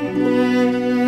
Música